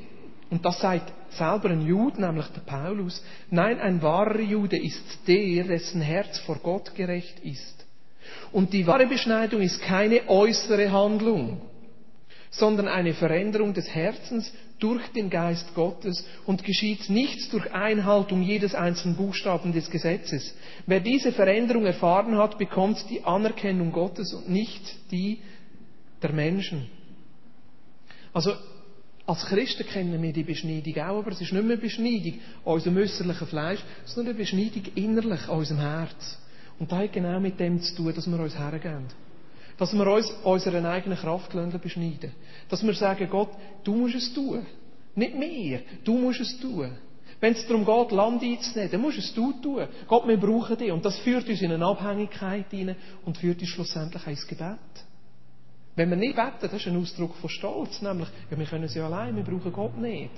und das sagt selber ein Jude, nämlich der Paulus, nein, ein wahrer Jude ist der, dessen Herz vor Gott gerecht ist. Und die wahre Beschneidung ist keine äußere Handlung, sondern eine Veränderung des Herzens durch den Geist Gottes und geschieht nichts durch Einhaltung jedes einzelnen Buchstaben des Gesetzes. Wer diese Veränderung erfahren hat, bekommt die Anerkennung Gottes und nicht die der Menschen. Also, als Christen kennen wir die Beschneidung auch, aber es ist nicht mehr Beschneidung an unserem äußerlichen Fleisch, sondern eine Beschneidung innerlich an unserem Herz. Und das hat genau mit dem zu tun, dass wir uns hergeben. Dass wir uns unsere eigene Kraft beschneiden Dass wir sagen, Gott, du musst es tun. Nicht mehr. Du musst es tun. Wenn es darum geht, Land einzunehmen, dann musst es du tun. Gott, wir brauchen dich. Und das führt uns in eine Abhängigkeit hinein und führt uns schlussendlich ins Gebet. Wenn wir nicht beten, das ist ein Ausdruck von Stolz. Nämlich, ja, wir können es ja allein, wir brauchen Gott nicht.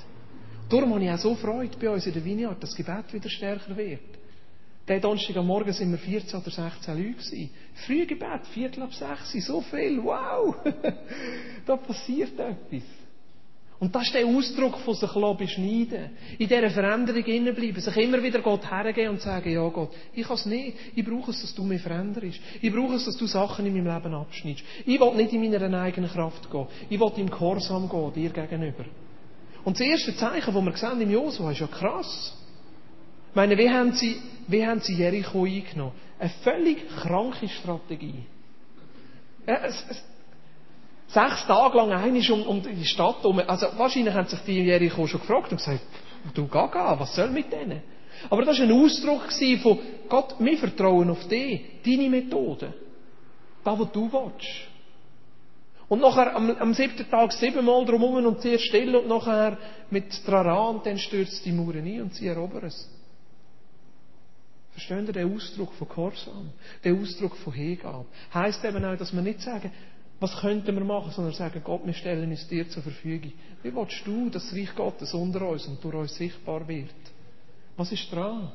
Darum habe ich auch so Freude bei uns in der Vineyard, dass das Gebet wieder stärker wird. Am Morgen sind wir 14 oder 16 Leute gewesen. Frühgebet, Viertel ab 6, so viel, wow! da passiert etwas. Und das ist der Ausdruck von sich beschneiden. In dieser Veränderung bleiben, sich immer wieder Gott hergeben und sagen, ja Gott, ich kann es nicht. Ich brauche es, dass du mich veränderst. Ich brauche es, dass du Sachen in meinem Leben abschneidest. Ich will nicht in meiner eigenen Kraft gehen. Ich will im Gehorsam gehen, dir gegenüber. Und das erste Zeichen, das wir sehen im Josua, ist ja krass. Ich meine, wie haben sie, wie haben sie Jericho eingenommen? Eine völlig kranke Strategie. Ja, es, es, sechs Tage lang einig um, um die Stadt herum. Also wahrscheinlich haben sich die Jericho schon gefragt und gesagt, du Gaga, was soll mit denen? Aber das war ein Ausdruck von, Gott, wir vertrauen auf dich, deine Methode. Das, was du willst. Und nachher am, am siebten Tag siebenmal drumherum und sehr still und nachher mit Trara und dann stürzt die Mauer ein und sie erobern es. Verstehen ihr den Ausdruck von Korsam? Den Ausdruck von Hingabe? Heißt eben auch, dass wir nicht sagen, was könnten wir machen, sondern sagen, Gott, wir stellen uns dir zur Verfügung. Wie willst du, dass das Reich Gottes unter uns und durch uns sichtbar wird? Was ist dran?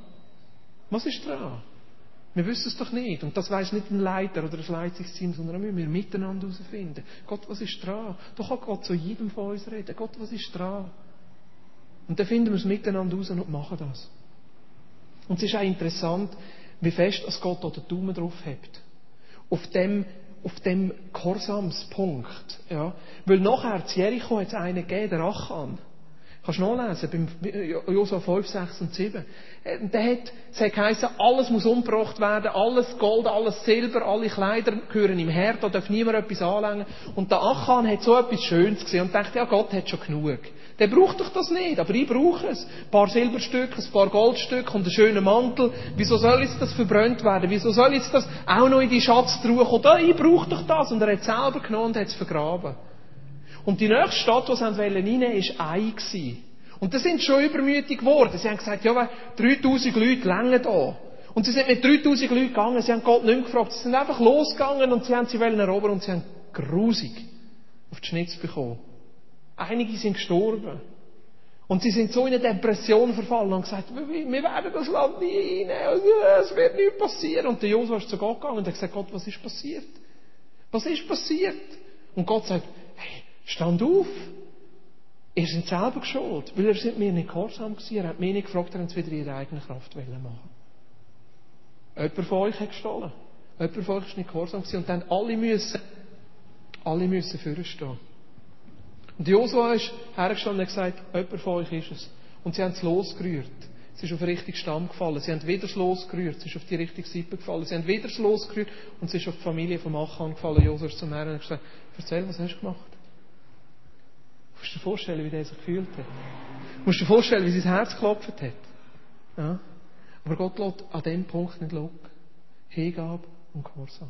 Was ist dran? Wir wissen es doch nicht. Und das weiß nicht ein Leiter oder ein Leitungsteam, sondern müssen wir miteinander herausfinden. Gott, was ist dran? Doch kann Gott zu jedem von uns reden. Gott, was ist dran? Und dann finden wir es miteinander raus und machen das. Und es ist auch interessant, wie fest als Gott da den Daumen drauf hat. Auf dem, auf dem Gehorsamspunkt, ja. Weil nachher, zu Jericho hat es einen gegeben, der Achan. Kannst du nachlesen, beim Josua 5, 6 und 7. Äh, der hat, es hat geheißen, alles muss umgebracht werden, alles Gold, alles Silber, alle Kleider gehören im Herd, da darf niemand etwas anlängen. Und der Achan hat so etwas Schönes gesehen und dachte, ja, Gott hat schon genug. Der braucht doch das nicht, aber ich brauche es. Ein paar Silberstücke, ein paar Goldstücke und einen schönen Mantel. Wieso soll jetzt das verbrannt werden? Wieso soll jetzt das auch noch in die Schatztruhe kommen? ich brauche doch das. Und er hat es selber genommen und hat es vergraben. Und die nächste Stadt, die sie reinnehmen wollten, war Ei. Und da sind schon übermütig geworden. Sie haben gesagt, ja, 3000 Leute längen da. Und sie sind mit 3000 Leuten gegangen, sie haben Gott nicht gefragt, sie sind einfach losgegangen und sie haben sie erobern und sie haben grusig auf die Schnitz bekommen. Einige sind gestorben. Und sie sind so in eine Depression verfallen und gesagt, wir, werden das Land nie einnehmen, es wird nichts passieren. Und der Josua ist zu Gott gegangen und hat gesagt, Gott, was ist passiert? Was ist passiert? Und Gott sagt, hey, Stand auf. Ihr seid selber schuld, weil ihr seid mir nicht gehorsam gewesen. Er hat mich nicht gefragt, er hat es wieder in ihrer eigenen Kraft machen Jemand von euch hat gestohlen. Jemand von euch ist nicht gehorsam gewesen. Und dann alle müssen, alle müssen vorstehen. Und Josua ist hergestanden und gesagt, jemand von euch ist es. Und sie haben es losgerührt. Es ist auf den richtigen Stamm gefallen. Sie haben wieder das Los gerührt. Es ist auf die richtige Seite gefallen. Sie haben wieder das Los. Und es ist auf die Familie vom Achan gefallen. Josua ist zum Herrn und hat gesagt, erzähl, was hast du gemacht? Du musst dir vorstellen, wie der sich gefühlt hat. Du musst dir vorstellen, wie sein Herz geklopft hat. Ja? Aber Gott lässt an dem Punkt nicht locken. Hingabe und Gehorsam.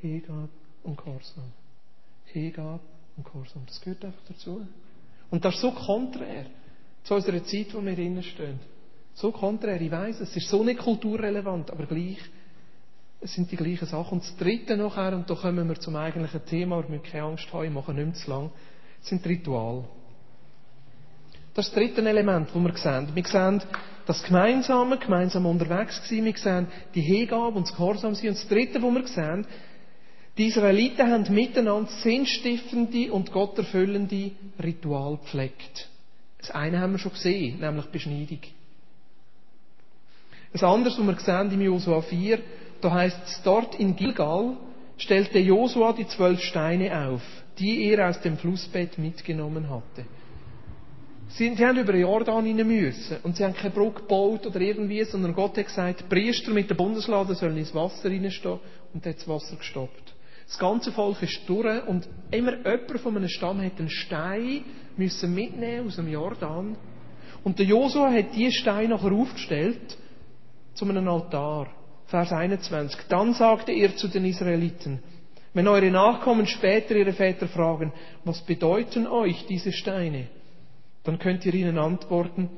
Hingabe und Gehorsam. Hingabe und Gehorsam. Das gehört einfach dazu. Und das ist so konträr zu unserer Zeit, wo wir drinnen stehen. So konträr, ich weiss, es ist so nicht kulturrelevant, aber gleich, es sind die gleichen Sachen. Und das dritte nachher, und da kommen wir zum eigentlichen Thema, aber wir keine Angst haben, ich mache nicht mehr zu lang, sind Ritual. Das ist das dritte Element, das wir sehen. Wir sehen das Gemeinsame, gemeinsam unterwegs sein, wir sehen die Hingabe und das Gehorsam sein. Und das dritte, was wir sehen, die Israeliten haben miteinander sinnstiftende und gotterfüllende Ritual gepflegt. Das eine haben wir schon gesehen, nämlich Beschneidung. Das andere, was wir sehen im Josua 4, da heißt es, dort in Gilgal stellte Josua die zwölf Steine auf die er aus dem Flussbett mitgenommen hatte. Sie, haben über den Jordan hinein müssen. Und sie haben keine Brücke gebaut oder irgendwie, sondern Gott hat gesagt, Priester mit der Bundeslade sollen ins Wasser reinstehen und hat das Wasser gestoppt. Das ganze Volk ist durch und immer jemand von einem Stamm hat einen Stein müssen mitnehmen aus dem Jordan. Und der Josua hat diese Steine nachher aufgestellt zu einem Altar. Vers 21. Dann sagte er zu den Israeliten, wenn eure Nachkommen später ihre Väter fragen, was bedeuten euch diese Steine? Dann könnt ihr ihnen antworten,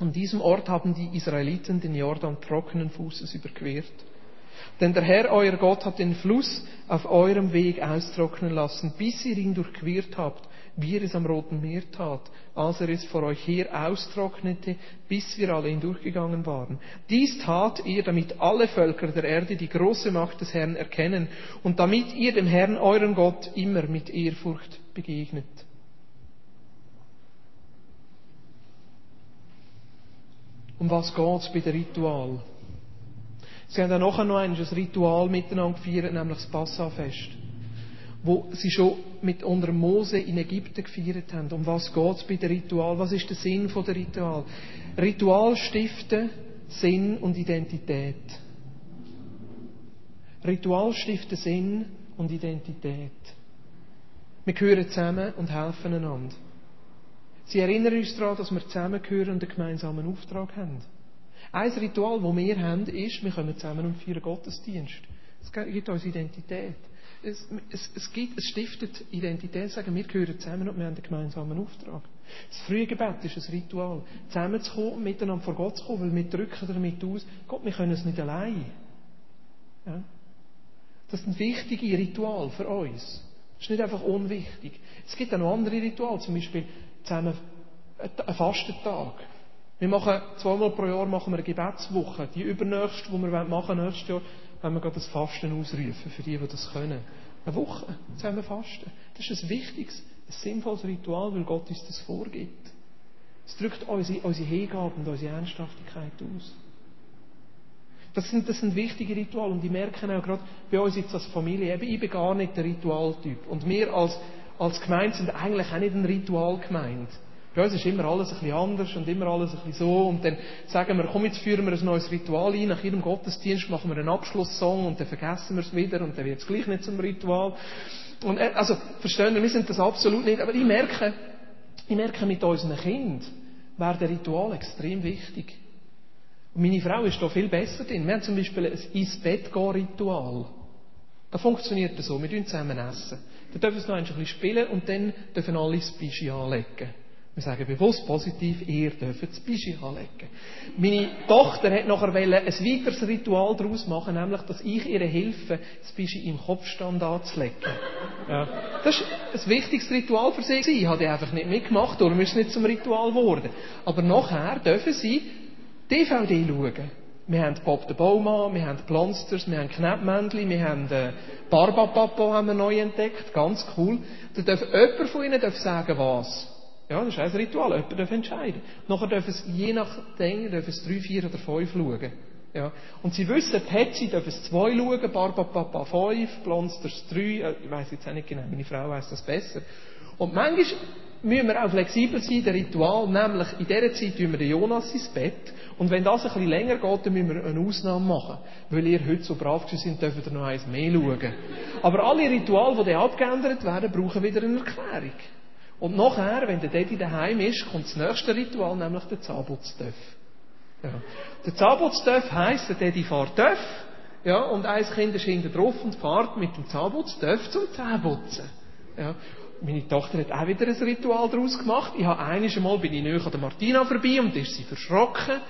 an diesem Ort haben die Israeliten den Jordan trockenen Fußes überquert. Denn der Herr, euer Gott, hat den Fluss auf eurem Weg austrocknen lassen, bis ihr ihn durchquert habt wie er es am Roten Meer tat, als er es vor euch her austrocknete, bis wir alle hindurchgegangen waren. Dies tat ihr, damit alle Völker der Erde die große Macht des Herrn erkennen und damit ihr dem Herrn, euren Gott, immer mit Ehrfurcht begegnet. Um was geht's bei dem Ritual? Sie haben dann nachher noch ein Ritual miteinander gefeiert, nämlich das Passafest. wo sie schon mit unter Mose in Ägypten gefeiert haben. Um was geht es bei dem Ritual? Was ist der Sinn von der Ritual? Ritual stiften Sinn und Identität. Ritual stiften Sinn und Identität. Wir gehören zusammen und helfen einander. Sie erinnern uns daran, dass wir zusammengehören und einen gemeinsamen Auftrag haben. Ein Ritual, das wir haben, ist, wir kommen zusammen und feiern Gottesdienst. Es gibt uns Identität. Es, es, es, gibt, es stiftet Identität, sagen, wir gehören zusammen und wir haben einen gemeinsamen Auftrag. Das frühe Gebet ist ein Ritual. Zusammenzukommen, miteinander vor Gott zu kommen, weil wir drücken damit aus, Gott, wir können es nicht allein. Ja? Das sind wichtige Rituale für uns. Das ist nicht einfach unwichtig. Es gibt auch noch andere Rituale, zum Beispiel zusammen einen Fastentag. Wir machen zweimal pro Jahr machen wir eine Gebetswoche. Die übernächste, die wir machen nächstes Jahr, wenn wir gerade das Fasten ausrufen, für die, die das können. Eine Woche zusammen fasten. Das ist ein wichtiges, ein sinnvolles Ritual, weil Gott uns das vorgibt. Es drückt unsere, unsere Hingabe und unsere Ernsthaftigkeit aus. Das sind, das sind wichtige Rituale und ich merke auch gerade bei uns jetzt als Familie, eben, ich bin gar nicht der Ritualtyp. Und wir als, als Gemeinde sind eigentlich auch nicht ein Ritual gemeint. Bei uns ist immer alles ein bisschen anders und immer alles ein bisschen so. Und dann sagen wir, komm, jetzt führen wir ein neues Ritual ein. Nach jedem Gottesdienst machen wir einen Abschlusssong und dann vergessen wir es wieder und dann wird es gleich nicht zum Ritual. Und, äh, also, verstehen wir, wir sind das absolut nicht. Aber ich merke, ich merke mit unseren Kindern, werden Ritual extrem wichtig. Und meine Frau ist da viel besser drin. Wir haben zum Beispiel ein Ins-Bett-Gehen-Ritual. Das funktioniert so. Wir essen zusammen. Essen. Dann dürfen wir noch ein bisschen spielen und dann dürfen alle das Bischi anlegen. Wir sagen bewusst positiv, ihr dürft das Bischi anlegen. Meine Tochter hat nachher ein weiteres Ritual daraus machen, nämlich, dass ich ihr helfe, das Bischi im Kopfstand anzulegen. Ja. Das ist ein wichtiges Ritual für sie. Ich habe einfach nicht mitgemacht, darum ist es nicht zum Ritual geworden. Aber nachher dürfen sie DVD schauen. Wir haben Bob den Baumann, wir haben Plonsters, wir haben Knäppmännchen, wir haben äh, Barbapapa haben wir neu entdeckt, ganz cool. Da darf jemand von ihnen sagen, was. Ja, das ist ein Ritual. Jemand darf entscheiden. Nachher dürfen es, je nach Ding, dürfen es drei, vier oder fünf schauen. Ja. Und sie wissen, Petsy dürfen es zwei schauen, Barbapapa fünf, Blonsters drei, äh, ich weiss jetzt auch nicht genau, meine Frau weiss das besser. Und manchmal müssen wir auch flexibel sein, der Ritual, nämlich in dieser Zeit tun wir den Jonas ins Bett und wenn das ein bisschen länger geht, dann müssen wir eine Ausnahme machen. Weil ihr heute so brav sind, dürft ihr noch eins mehr schauen. Aber alle Rituale, die dann abgeändert werden, brauchen wieder eine Erklärung. Und nachher, wenn der Daddy daheim ist, kommt das nächste Ritual, nämlich der Zahnputztöff. Ja. Der Zahnputztöff heisst, der Daddy fährt Töff, ja, und ein Kind ist hinten drauf und fährt mit dem Zahnputztöff zum Zähneputzen. Ja. Meine Tochter hat auch wieder ein Ritual daraus gemacht. Ich habe einiges Mal bin ich näher an der Martina vorbei und ist sie verschrocken.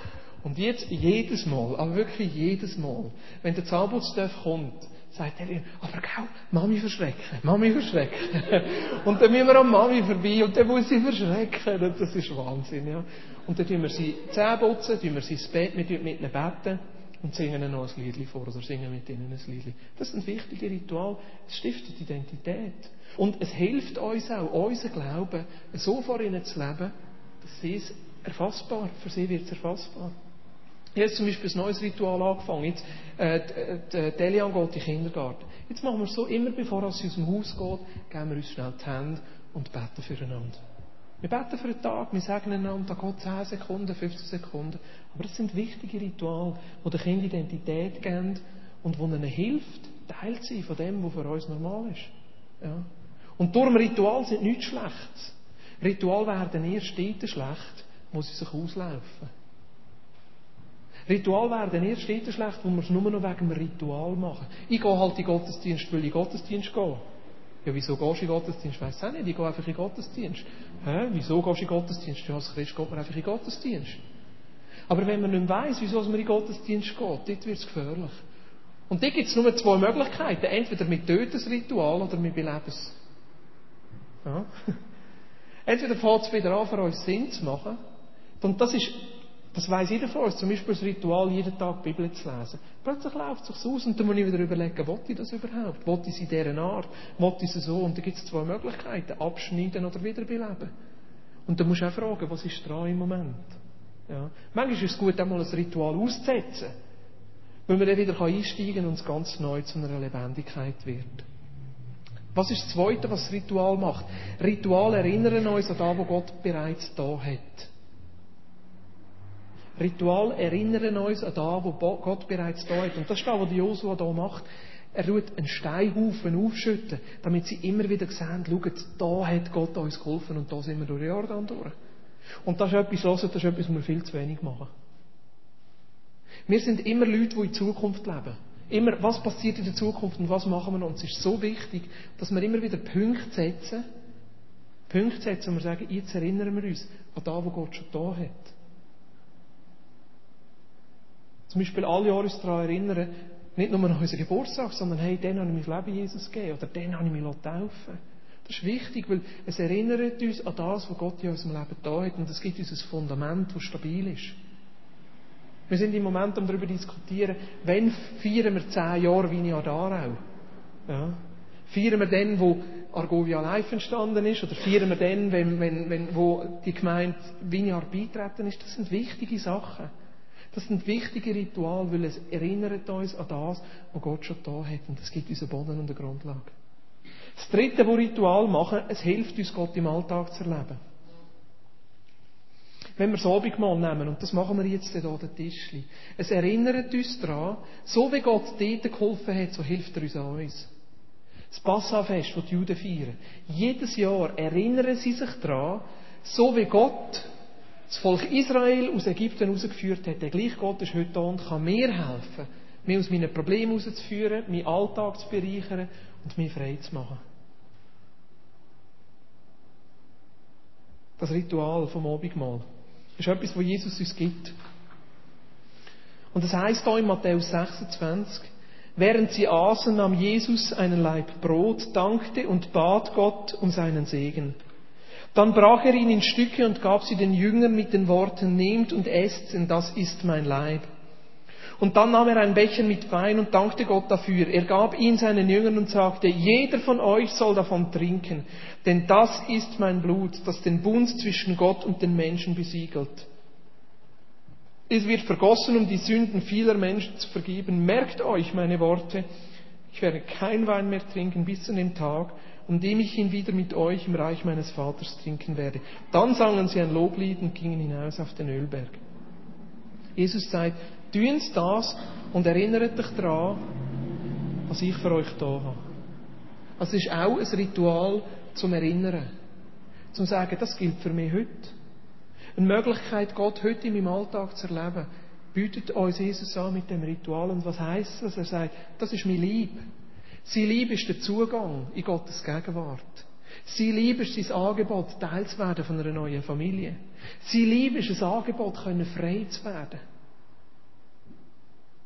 Und jetzt jedes Mal, aber wirklich jedes Mal, wenn der Zahnputztöff kommt, sagt er ihr, aber gau, Mami verschrecken, Mami verschrecken. und dann müssen wir an Mami vorbei und dann muss sie verschrecken. Und das ist Wahnsinn, ja. Und dann tun wir sie Zähne putzen, tun wir sie ins Bett, wir mit ihnen beten und singen ihnen noch ein Lied vor oder singen mit ihnen ein Lied. Das ist ein wichtiges Ritual. Es stiftet Identität. Und es hilft uns auch, unser Glauben so vor ihnen zu leben, dass sie es erfassbar, für sie wird es erfassbar. Ich habe zum Beispiel ein neues Ritual angefangen. Jetzt, äh, die, Delian geht in den Kindergarten. Jetzt machen wir es so, immer bevor sie aus dem Haus geht, geben wir uns schnell die Hände und beten füreinander. Wir beten für einen Tag, wir sagen einander, da geht 10 Sekunden, 15 Sekunden. Aber das sind wichtige Rituale, die den Kindern Identität geben und die ihnen hilft, Teil zu sein von dem, was für uns normal ist. Ja. Und darum Ritual sind nichts Schlechtes. Ritual werden erst dort schlecht, wo sie sich auslaufen. Ritual werden erst dort schlecht, wo wir es nur noch wegen einem Ritual machen. Ich gehe halt in Gottesdienst, weil ich in Gottesdienst gehe. Ja, wieso gehst du in Gottesdienst? Weiss auch nicht. Ich gehe einfach in Gottesdienst. Hä? Wieso gehst du in Gottesdienst? Ja, als Christ geht man einfach in Gottesdienst. Aber wenn man nicht weiss, wieso man in Gottesdienst geht, dort wird es gefährlich. Und dort gibt es nur zwei Möglichkeiten. Entweder mit Tötesritual oder mit Belebens. Ja. Entweder fängt es wieder an, für uns Sinn zu machen. Und das ist, das weiss jeder von uns, zum Beispiel das Ritual, jeden Tag die Bibel zu lesen. Plötzlich läuft es sich aus und dann muss ich wieder überlegen, wollte ich das überhaupt? Wollte ich es in dieser Art? Wollte ich es so? Und da gibt es zwei Möglichkeiten, abschneiden oder wiederbeleben. Und dann musst du auch fragen, was ist dran im Moment? Ja. Manchmal ist es gut, einmal ein Ritual auszusetzen, weil man dann wieder einsteigen kann und es ganz neu zu einer Lebendigkeit wird. Was ist das Zweite, was das Ritual macht? Ritual erinnern uns an das, was Gott bereits da hat. Ritual erinnern uns an das, was Gott bereits da hat. Und das ist das, was Josua da macht. Er tut einen Steinhaufen aufschütten, damit sie immer wieder sehen, schaut, da hat Gott uns geholfen und da sind wir durch den Jordan durch. Und das ist etwas, das ist etwas, was wir viel zu wenig machen. Wir sind immer Leute, die in Zukunft leben. Immer, was passiert in der Zukunft und was machen wir? Und es ist so wichtig, dass wir immer wieder Punkte setzen, Punkte setzen, und wir sagen, jetzt erinnern wir uns an das, was Gott schon da hat. Zum Beispiel alle Jahre uns daran erinnern, nicht nur an unseren Geburtstag, sondern hey, dann habe ich mein Leben Jesus gegeben oder dann habe ich mich taufen Das ist wichtig, weil es erinnert uns an das, was Gott in unserem Leben da hat und es gibt uns ein Fundament, das stabil ist. Wir sind im Moment um darüber diskutieren, wann feiern wir zehn Jahre Vineyard Aarau? Ja. Feiern wir dann, wo Argovia Live entstanden ist? Oder feiern wir dann, wenn, wenn, wenn, wo die Gemeinde Vineyard beitreten ist? Das sind wichtige Sachen. Das sind wichtige Rituale, weil es erinnert uns an das, was Gott schon da hat. Und es gibt uns einen Boden und eine Grundlage. Das Dritte, was Ritual machen, es hilft uns, Gott im Alltag zu erleben. Wenn wir das Abendmahl nehmen, und das machen wir jetzt hier den Tischli, es erinnert uns daran, so wie Gott dort geholfen hat, so hilft er uns an uns. Das Passafest, das die Juden feiern. Jedes Jahr erinnern sie sich daran, so wie Gott das Volk Israel aus Ägypten herausgeführt hat, der gleiche Gott ist heute da und kann mir helfen, mich aus meinen Problemen herauszuführen, meinen Alltag zu bereichern und mich frei zu machen. Das Ritual vom Abendmahl ist etwas, was Jesus uns gibt. Und das heißt da in Matthäus 26, während sie aßen, nahm Jesus einen Laib Brot, dankte und bat Gott um seinen Segen. Dann brach er ihn in Stücke und gab sie den Jüngern mit den Worten, nehmt und esst, denn das ist mein Leib. Und dann nahm er einen Becher mit Wein und dankte Gott dafür. Er gab ihn seinen Jüngern und sagte, jeder von euch soll davon trinken, denn das ist mein Blut, das den Bund zwischen Gott und den Menschen besiegelt. Es wird vergossen, um die Sünden vieler Menschen zu vergeben. Merkt euch meine Worte. Ich werde kein Wein mehr trinken bis zu dem Tag, um dem ich ihn wieder mit euch im Reich meines Vaters trinken werde. Dann sangen sie ein Loblied und gingen hinaus auf den Ölberg. Jesus sagt, tun das und erinnert dich daran, was ich für euch da habe. Also es ist auch ein Ritual zum Erinnern. Zum sagen, das gilt für mich heute. Eine Möglichkeit, Gott heute in meinem Alltag zu erleben, bietet uns Jesus an mit dem Ritual. Und was heißt das? Er sagt, das ist mein Lieb. Sein Liebe ist der Zugang in Gottes Gegenwart. Sein Liebe ist sein Angebot, Teil werden von einer neuen Familie. Sein Liebe ist ein Angebot, können frei zu werden.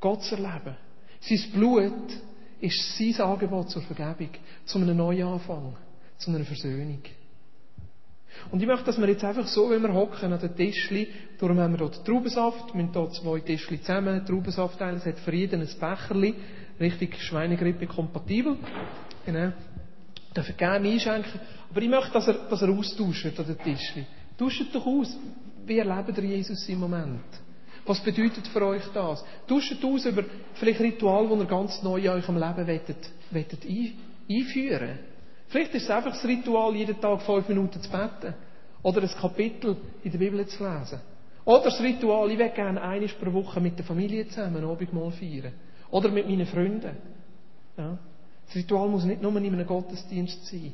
Gott zu erleben. Sein Blut ist sein Angebot zur Vergebung, zu einem Neuanfang, zu einer Versöhnung. Und ich möchte, dass wir jetzt einfach so, wenn wir hocken an den Tischli, darum haben wir dort Traubensaft, wir haben dort zwei Tischli zusammen, Traubensaft teilen, es hat für jeden ein Becherli, richtig Schweinegrippe kompatibel. Genau. Dürfen gerne einschenken. Aber ich möchte, dass er, dass er austauscht an den Tischli. Tauscht doch aus. Wie erlebt ihr Jesus im Moment? Was bedeutet für euch das? Tauscht aus über vielleicht Ritual, das ihr ganz neu in eurem Leben wettet, wettet einführen. Vielleicht ist es einfach das Ritual, jeden Tag fünf Minuten zu beten. Oder ein Kapitel in der Bibel zu lesen. Oder das Ritual, ich will gerne einmal pro Woche mit der Familie zusammen Abendmahl feiern. Oder mit meinen Freunden. Ja. Das Ritual muss nicht nur in einem Gottesdienst sein.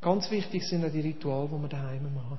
Ganz wichtig sind auch die Rituale, die wir daheim machen.